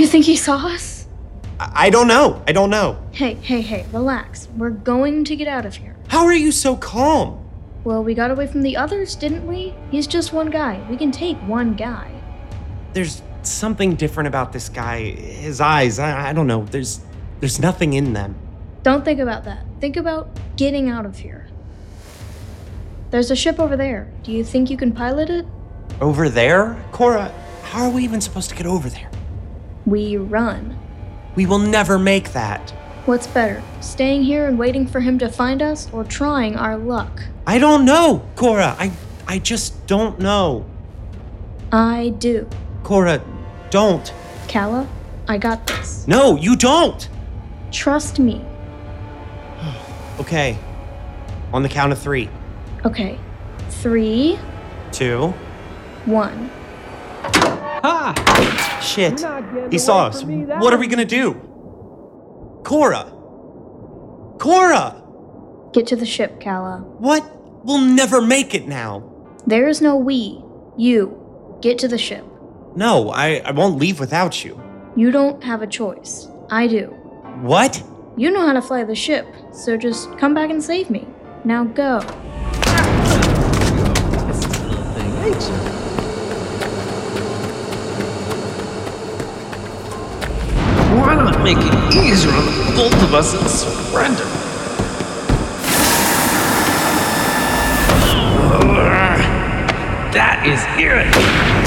You think he saw us? I, I don't know. I don't know. Hey, hey, hey, relax. We're going to get out of here. How are you so calm? Well, we got away from the others, didn't we? He's just one guy. We can take one guy. There's something different about this guy. His eyes, I, I don't know. There's there's nothing in them. Don't think about that. Think about getting out of here. There's a ship over there. Do you think you can pilot it? Over there? Cora, how are we even supposed to get over there? We run. We will never make that. What's better, staying here and waiting for him to find us, or trying our luck? I don't know, Cora. I I just don't know. I do. Cora, don't. Cala, I got this. No, you don't. Trust me. Okay. On the count of three. Okay. Three, Two. one. Ha! Shit. You're not getting He saw us. from me that What are we gonna do? Cora. Cora. Get to the ship, Cala. What? We'll never make it now. There is no we. You. Get to the ship. No, I, I won't leave without you. You don't have a choice. I do. What? You know how to fly the ship, so just come back and save me. Now go. Make it easier on the both of us and surrender? That is it.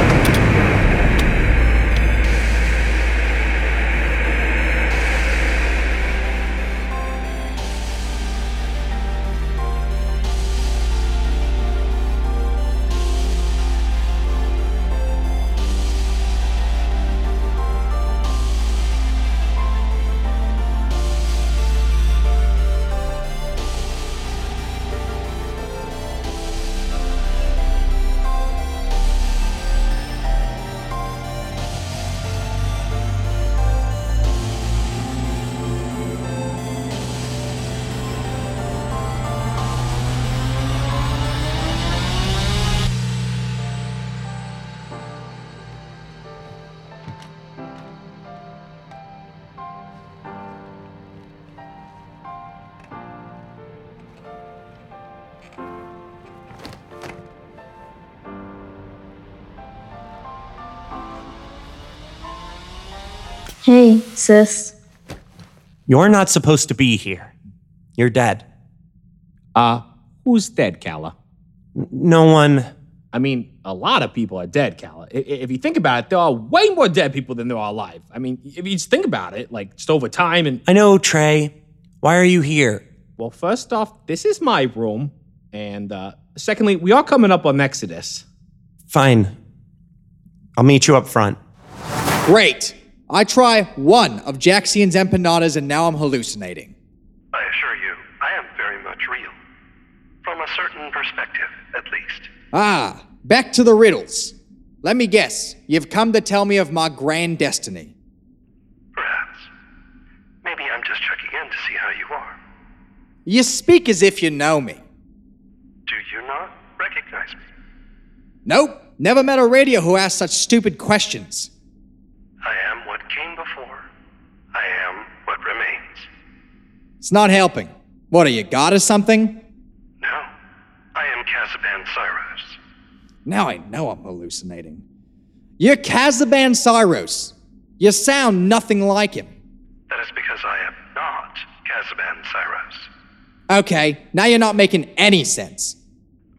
Hey, sis. You're not supposed to be here. You're dead. Uh, who's dead, Cala? No one. I mean, a lot of people are dead, Cala. I- i- If you think about it, there are way more dead people than there are alive. I mean, if you just think about it, like just over time and I know, Trae. Why are you here? well, first off, this is my room, and uh, secondly, we are coming up on Exodus. Fine. I'll meet you up front. Great. I try one of Jaxian's empanadas and now I'm hallucinating. I assure you, I am very much real. From a certain perspective, at least. Ah, back to the riddles. Let me guess, you've come to tell me of my grand destiny. Perhaps. Maybe I'm just checking in to see how you are. You speak as if you know me. Do you not recognize me? Nope, never met a radio who asked such stupid questions. Before. I am what remains. It's not helping. What are you, God or something? No, I am Kaziban Cyros. Now I know I'm hallucinating. You're Kaziban Cyros. You sound nothing like him. That is because I am not Kaziban Cyros. Okay, now you're not making any sense.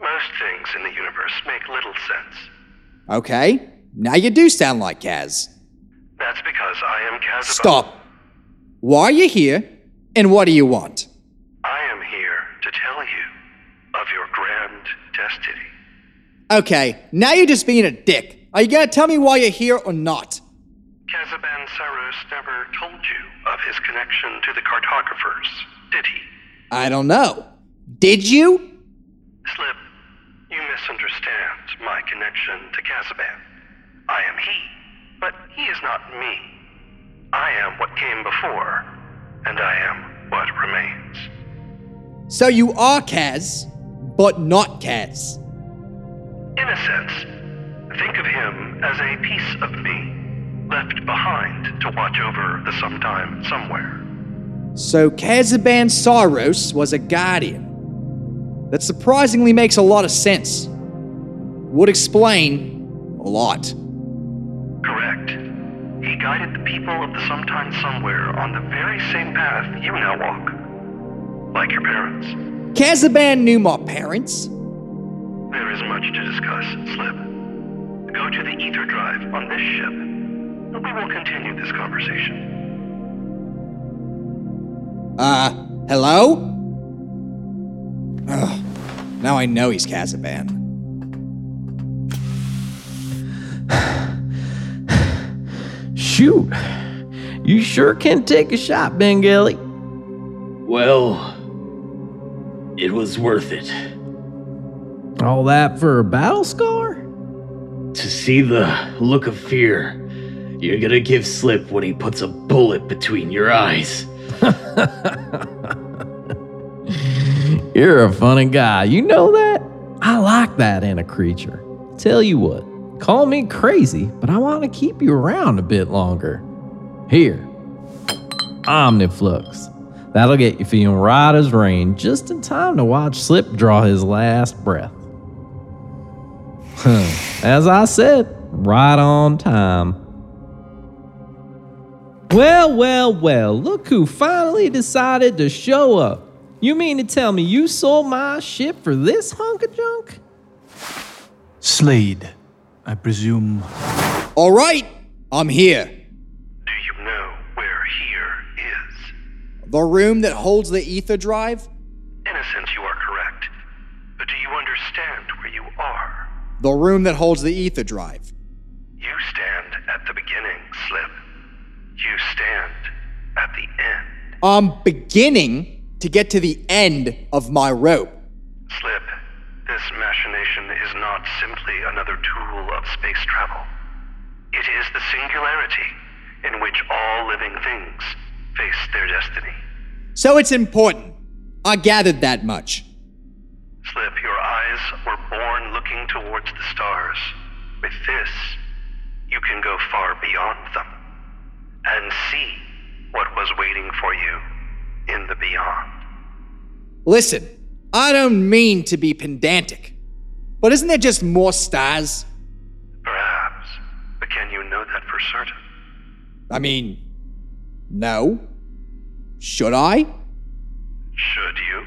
Most things in the universe make little sense. Okay, now you do sound like Kaz. That's because I am. Stop. Why are you here, and what do you want? I am here to tell you of your grand destiny. Okay, now you're just being a dick. Are you gonna tell me why you're here or not? Kaziban Cyros never told you of his connection to the cartographers, did he? I don't know. Did you? Slip, you misunderstand my connection to Kaziban. I am he, but he is not me. I am what came before, and I am what remains. So you are Kaz, but not Kaz. In a sense, think of him as a piece of me, left behind to watch over the sometime somewhere. So Kaziban Cyros was a guardian. That surprisingly makes a lot of sense. Would explain a lot. He guided the people of the sometime somewhere on the very same path you now walk. Like your parents. Kaziban knew my parents. There is much to discuss, Slip. Go to the ether drive on this ship, and we will continue this conversation. Uh, hello? Ugh, now I know he's Kaziban. Shoot. You sure can take a shot, Bengali. Well, it was worth it. All that for a battle scar? To see the look of fear you're gonna give Slip when he puts a bullet between your eyes. You're a funny guy. You know that? I like that in a creature. Tell you what, call me crazy, but I want to keep you around a bit longer. Here, Omniflux. That'll get you feeling right as rain just in time to watch Slip draw his last breath. as I said, right on time. Well, well, well, look who finally decided to show up. You mean to tell me you sold my ship for this hunk of junk? Slayde, I presume. All right, I'm here. Do you know where here is? The room that holds the ether drive? In a sense, you are correct. But do you understand where you are? The room that holds the ether drive. You stand at the beginning, Slip. You stand at the end. I'm beginning to get to the end of my rope. This machination is not simply another tool of space travel. It is the singularity in which all living things face their destiny. So it's important. I gathered that much. Slip, your eyes were born looking towards the stars. With this, you can go far beyond them and see what was waiting for you in the beyond. Listen, I don't mean to be pedantic, but isn't there just more stars? Perhaps, but can you know that for certain? I mean, no. Should I? Should you?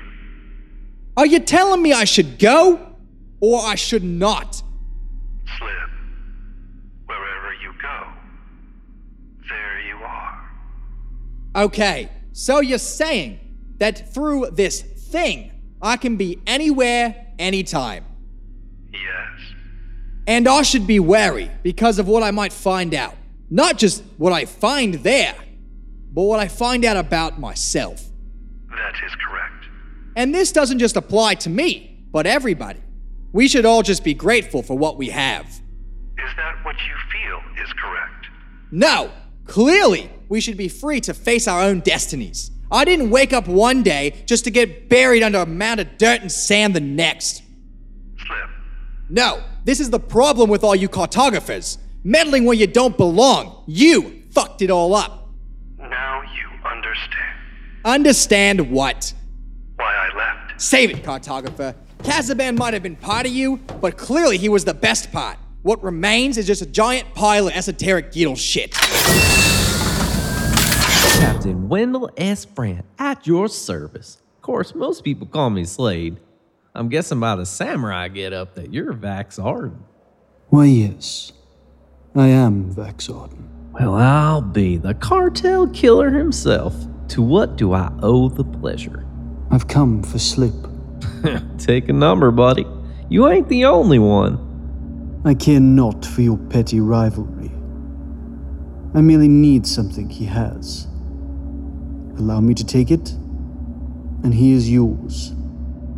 Are you telling me I should go or I should not? Slip, wherever you go, there you are. Okay, so you're saying that through this thing, I can be anywhere, anytime. Yes. And I should be wary because of what I might find out. Not just what I find there, but what I find out about myself. That is correct. And this doesn't just apply to me, but everybody. We should all just be grateful for what we have. Is that what you feel is correct? No, clearly, we should be free to face our own destinies. I didn't wake up one day just to get buried under a mound of dirt and sand the next. Slip, No, this is the problem with all you cartographers. Meddling where you don't belong. You fucked it all up. now you understand Understand what? why I left. Save it, cartographer. Kaziban might have been part of you, but clearly he was the best part. What remains is just a giant pile of esoteric Geedle shit. Captain Wendell S. Brandt at your service. Of course, most people call me Slayde. I'm guessing by the samurai get up that you're Vax Arden. Why, yes. I am Vax Arden. Well, I'll be the cartel killer himself. To what do I owe the pleasure? I've come for Slip. Take a number, buddy. You ain't the only one. I care not for your petty rivalry. I merely need something he has. Allow me to take it, and he is yours.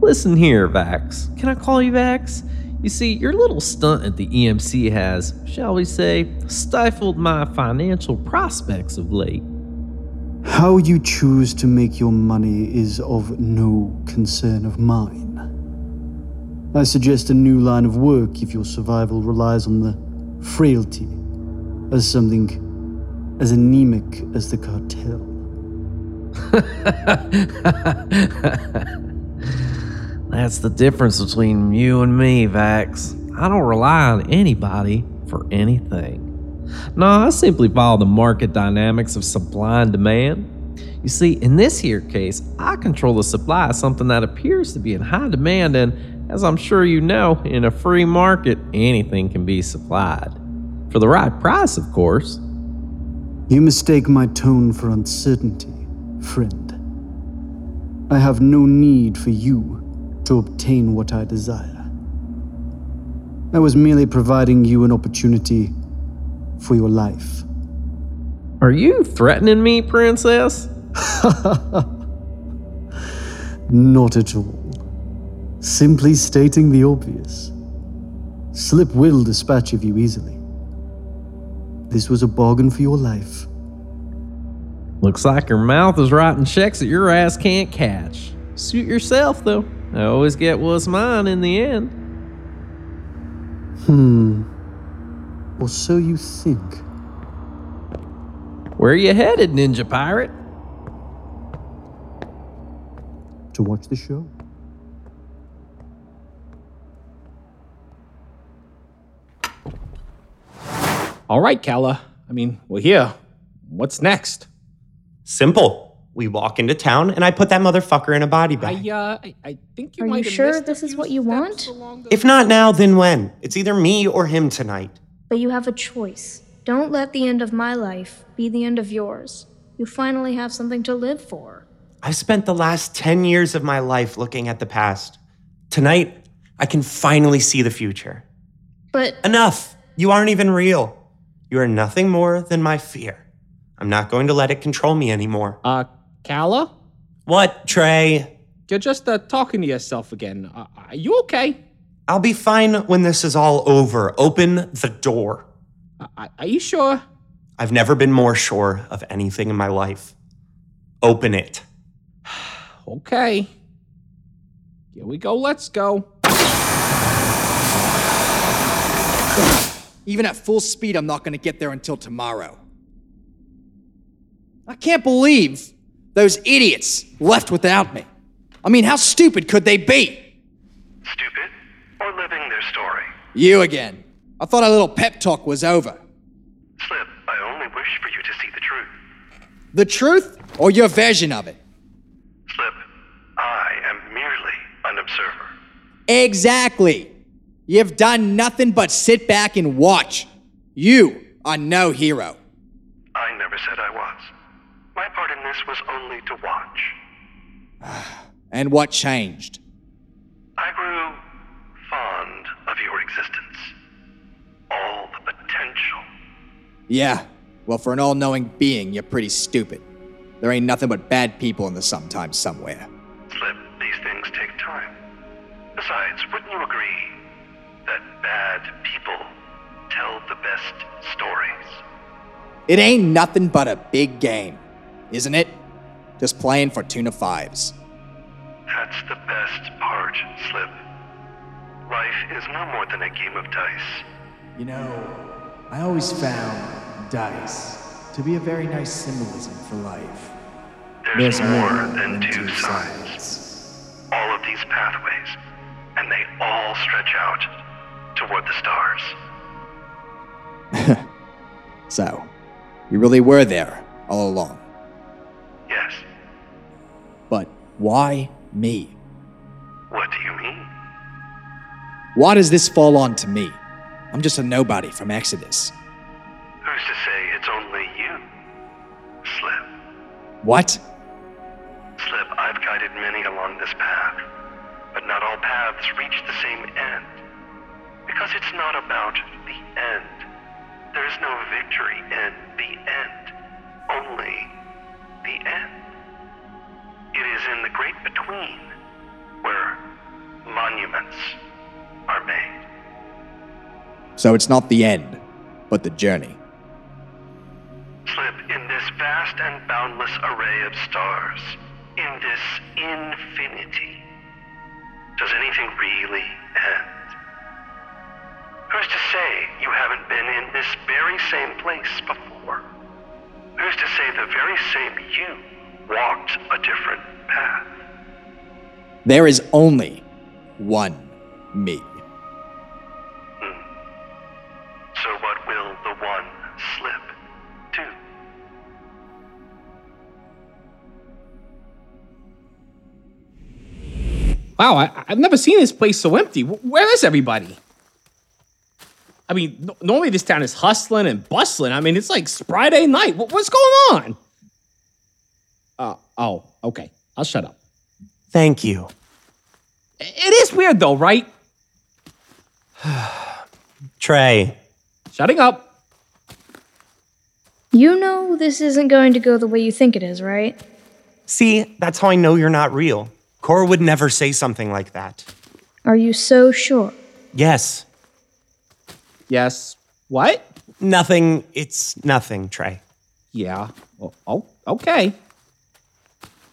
Listen here, Vax. Can I call you Vax? You see, your little stunt at the EMC has, shall we say, stifled my financial prospects of late. How you choose to make your money is of no concern of mine. I suggest a new line of work if your survival relies on the frailty as something as anemic as the cartel. That's the difference between you and me, Vax. I don't rely on anybody for anything. No, I simply follow the market dynamics of supply and demand. You see, in this here case, I control the supply of something that appears to be in high demand, and as I'm sure you know, in a free market, anything can be supplied. For the right price, of course. You mistake my tone for uncertainty, friend. I have no need for you to obtain what I desire. I was merely providing you an opportunity for your life. Are you threatening me, Princess? Not at all. Simply stating the obvious. Slip will dispatch of you easily. This was a bargain for your life. Looks like your mouth is writing checks that your ass can't catch. Suit yourself, though. I always get what's mine in the end. Hmm. Or so you think. Where are you headed, Ninja Pirate? To watch the show. All right, Cala. I mean, we're here. What's next? Simple. We walk into town and I put that motherfucker in a body bag. I, uh, I, I think you Are you might have sure this is what you want? the- If not now, then when? It's either me or him tonight. But you have a choice. Don't let the end of my life be the end of yours. You finally have something to live for. I've spent the last 10 years of my life looking at the past. Tonight, I can finally see the future. But Enough! You aren't even real. You are nothing more than my fear. I'm not going to let it control me anymore. Uh, Cala? What, Trae? You're just uh, talking to yourself again. Uh, are you okay? I'll be fine when this is all over. Open the door. Uh, are you sure? I've never been more sure of anything in my life. Open it. Okay. Here we go. Let's go. Even at full speed, I'm not going to get there until tomorrow. I can't believe those idiots left without me. I mean, how stupid could they be? Stupid or living their story? You again. I thought our little pep talk was over. Slip, I only wish for you to see the truth. The truth or your version of it? Slip, I am merely an observer. Exactly. You've done nothing but sit back and watch. You are no hero. I never said I was. My part in this was only to watch. And what changed? I grew fond of your existence. All the potential. Yeah, well, for an all knowing being, you're pretty stupid. There ain't nothing but bad people in the sometimes somewhere. Slip, these things take time. Besides, wouldn't you agree that bad people tell the best stories? It ain't nothing but a big game, isn't it? Just playing for tuna fives. That's the best part, Slip. Life is no more than a game of dice. You know, I always found dice to be a very nice symbolism for life. There's, more than two sides. All of these pathways, and they all stretch out toward the stars. So, you really were there all along. Why me? What do you mean? Why does this fall on to me? I'm just a nobody from Exodus. Who's to say it's only you? Slip. What? Slip, I've guided many along this path, but not all paths reach the same end. Because it's not about the end. There is no victory in the end, only the end. In the great between where monuments are made. So it's not the end, but the journey. Slip in this vast and boundless array of stars, in this infinity. Does anything really end? Who's to say you haven't been in this very same place before? Who's to say, the very same you walked a different path. There is only one me. Hmm. So, what will the one slip do? Wow, I, I've never seen this place so empty. Where is everybody? I mean, n- normally this town is hustling and bustling. I mean, it's like Friday night. Wh- what's going on? Uh, oh, okay. I'll shut up. Thank you. It is weird though, right? Trae, Shutting up. You know this isn't going to go the way you think it is, right? see, that's how I know you're not real. Cora would never say something like that. Are you so sure? Yes, Yes. What? nothing. It's nothing, Trae. Yeah. Oh, oh okay.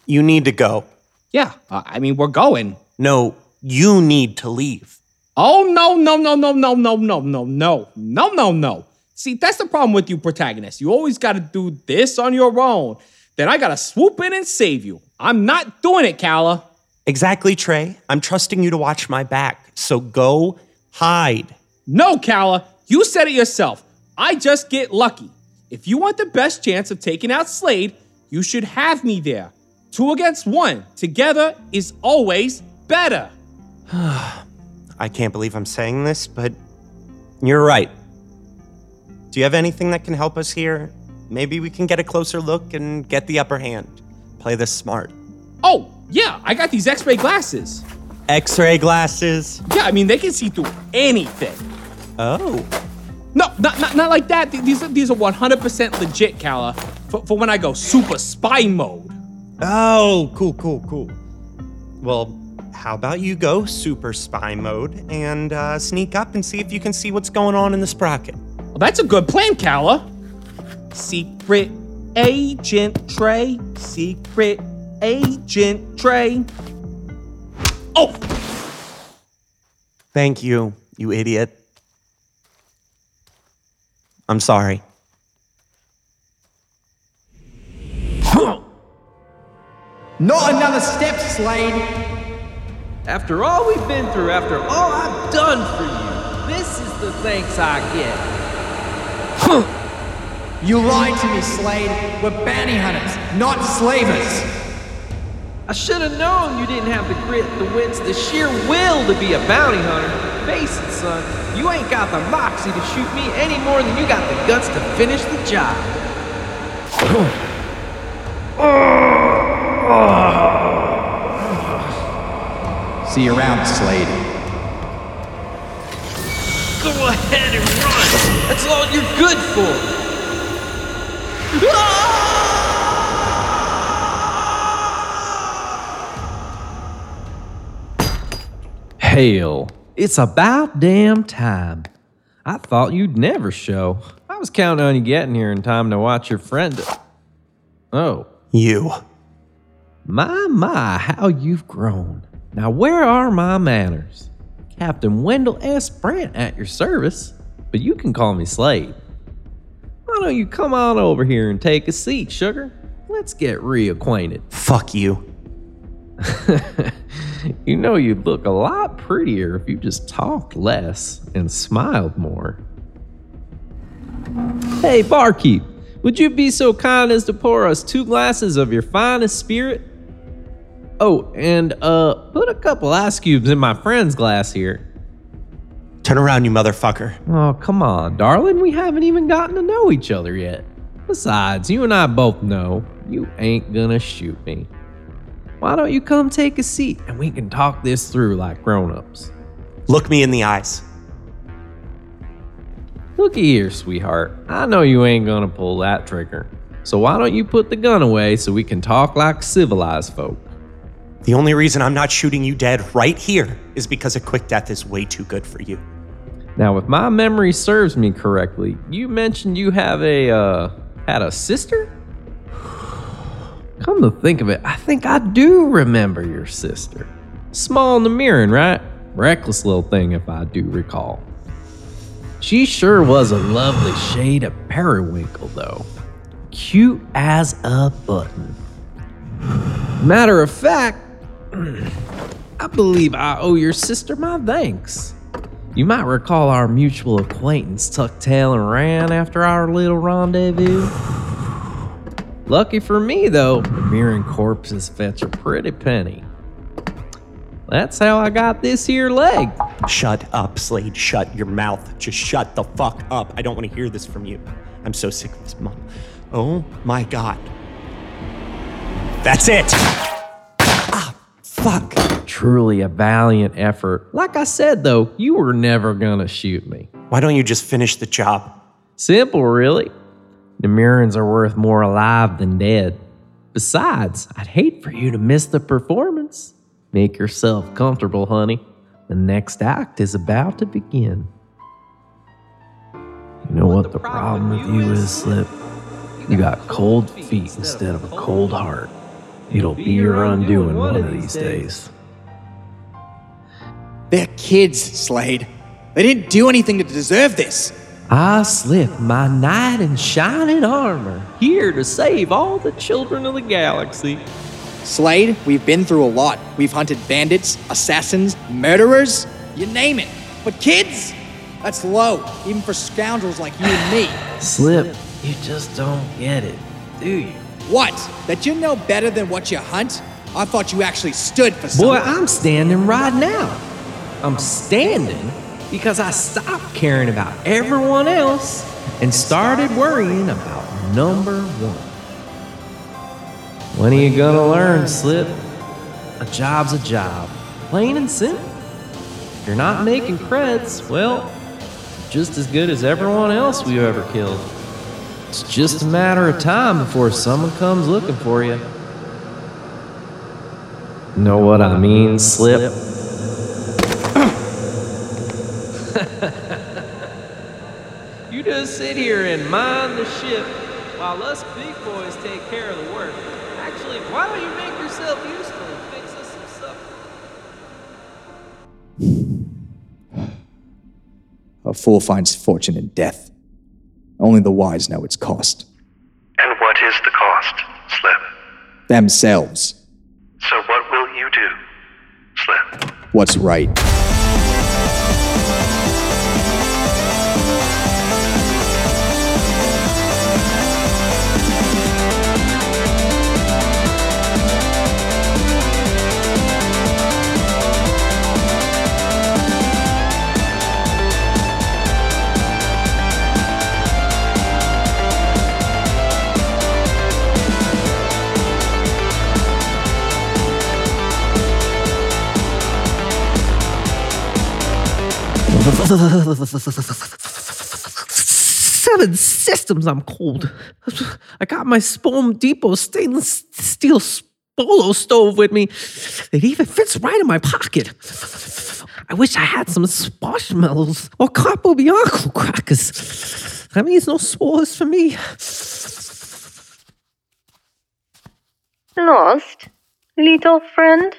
You need to go. Yeah. Uh, I mean, we're going. No, you need to leave. Oh no no no no no no no no no no no no. See, that's the problem with you, protagonist. You always got to do this on your own. Then I got to swoop in and save you. I'm not doing it, Cala. Exactly, Trae. I'm trusting you to watch my back. So go hide. No, Cala. You said it yourself. I just get lucky. If you want the best chance of taking out Slayde, you should have me there. Two against one. Together is always better. I can't believe I'm saying this, but you're right. Do you have anything that can help us here? Maybe we can get a closer look and get the upper hand. Play this smart. Oh, yeah, I got these x ray glasses. X ray glasses. Yeah, I mean, they can see through anything. Oh. No, not, not, not like that. These are, these are 100% legit, Cala, for, for when I go super spy mode. Oh, cool, cool, cool. Well, how about you go super spy mode and uh, sneak up and see if you can see what's going on in the sprocket? Well, that's a good plan, Cala. Secret Agent Trae. Secret Agent Trae. Oh! Thank you, you idiot. I'm sorry. Not another step, Slayde! After all we've been through, after all I've done for you, this is the thanks I get. You lied to me, Slayde. We're bounty hunters, not slavers. I should have known you didn't have the grit, the wits, the sheer will to be a bounty hunter. Face it, son, you ain't got the moxie to shoot me any more than you got the guts to finish the job. See you around, Slayde. Go ahead and run! That's all you're good for! Hell, it's about damn time. I thought you'd never show. I was counting on you getting here in time to watch your friend. Oh, You. my, my, how you've grown. Now, where are my manners? Captain Wendell S. Brant at your service, but you can call me Slayde. Why don't you come on over here and take a seat, sugar? Let's get reacquainted. Fuck you. you know you'd look a lot prettier if you just talked less and smiled more. Hey, barkeep, would you be so kind as to pour us two glasses of your finest spirit? Oh, and uh, put a couple ice cubes in my friend's glass here. Turn around, you motherfucker. Oh, come on, darling, we haven't even gotten to know each other yet. Besides, you and I both know you ain't gonna shoot me. Why don't you come take a seat and we can talk this through like grown-ups? Look me in the eyes. Looky here, sweetheart. I know you ain't gonna pull that trigger. So why don't you put the gun away so we can talk like civilized folk? The only reason I'm not shooting you dead right here is because a quick death is way too good for you. Now, if my memory serves me correctly, you mentioned you have a uh had a sister? Come to think of it, I think I do remember your sister. Small in the Namiran, right? Reckless little thing if I do recall. She sure was a lovely shade of periwinkle, though. Cute as a button. Matter of fact, I believe I owe your sister my thanks. You might recall our mutual acquaintance tucked tail and ran after our little rendezvous. Lucky for me, though, Mirren corpses fetch a pretty penny. That's how I got this here leg. Shut up, Slayde. Shut your mouth. Just shut the fuck up. I don't want to hear this from you. I'm so sick of this mom. Oh my god. That's it! Fuck. Truly a valiant effort. Like I said, though, you were never gonna shoot me. Why don't you just finish the job? Simple, really. The Mirrens are worth more alive than dead. Besides, I'd hate for you to miss the performance. Make yourself comfortable, honey. The next act is about to begin. You know what the problem with you is, Slip? You got cold feet instead of a cold heart. It'll be your undoing one of these days. They're kids, Slayde. They didn't do anything to deserve this. I slip my knight in shining armor, here to save all the children of the galaxy. Slayde, we've been through a lot. We've hunted bandits, assassins, murderers, you name it. But kids? That's low, even for scoundrels like you and me. Slip, you just don't get it, do you? What? That you know better than what you hunt? I thought you actually stood for something. Boy, I'm standing right now. I'm standing because I stopped caring about everyone else and started worrying about number one. When are you gonna learn, Slip? A job's a job, plain and simple. If you're not making creds, well, just as good as everyone else we've ever killed. It's just a matter of time before someone comes looking for you. Know what I mean, Slip? you just sit here and mind the ship while us big boys take care of the work. Actually, why don't you make yourself useful and fix us some supper? A fool finds fortune in death. Only the wise know its cost. And what is the cost, Slip? Themselves. So what will you do, Slip? What's right. Seven systems, I'm cold. I got my Spome Depot stainless steel Spolo stove with me. It even fits right in my pocket. I wish I had some squashmallows or Capobianco crackers. That means no s'mores for me. Lost, little friend?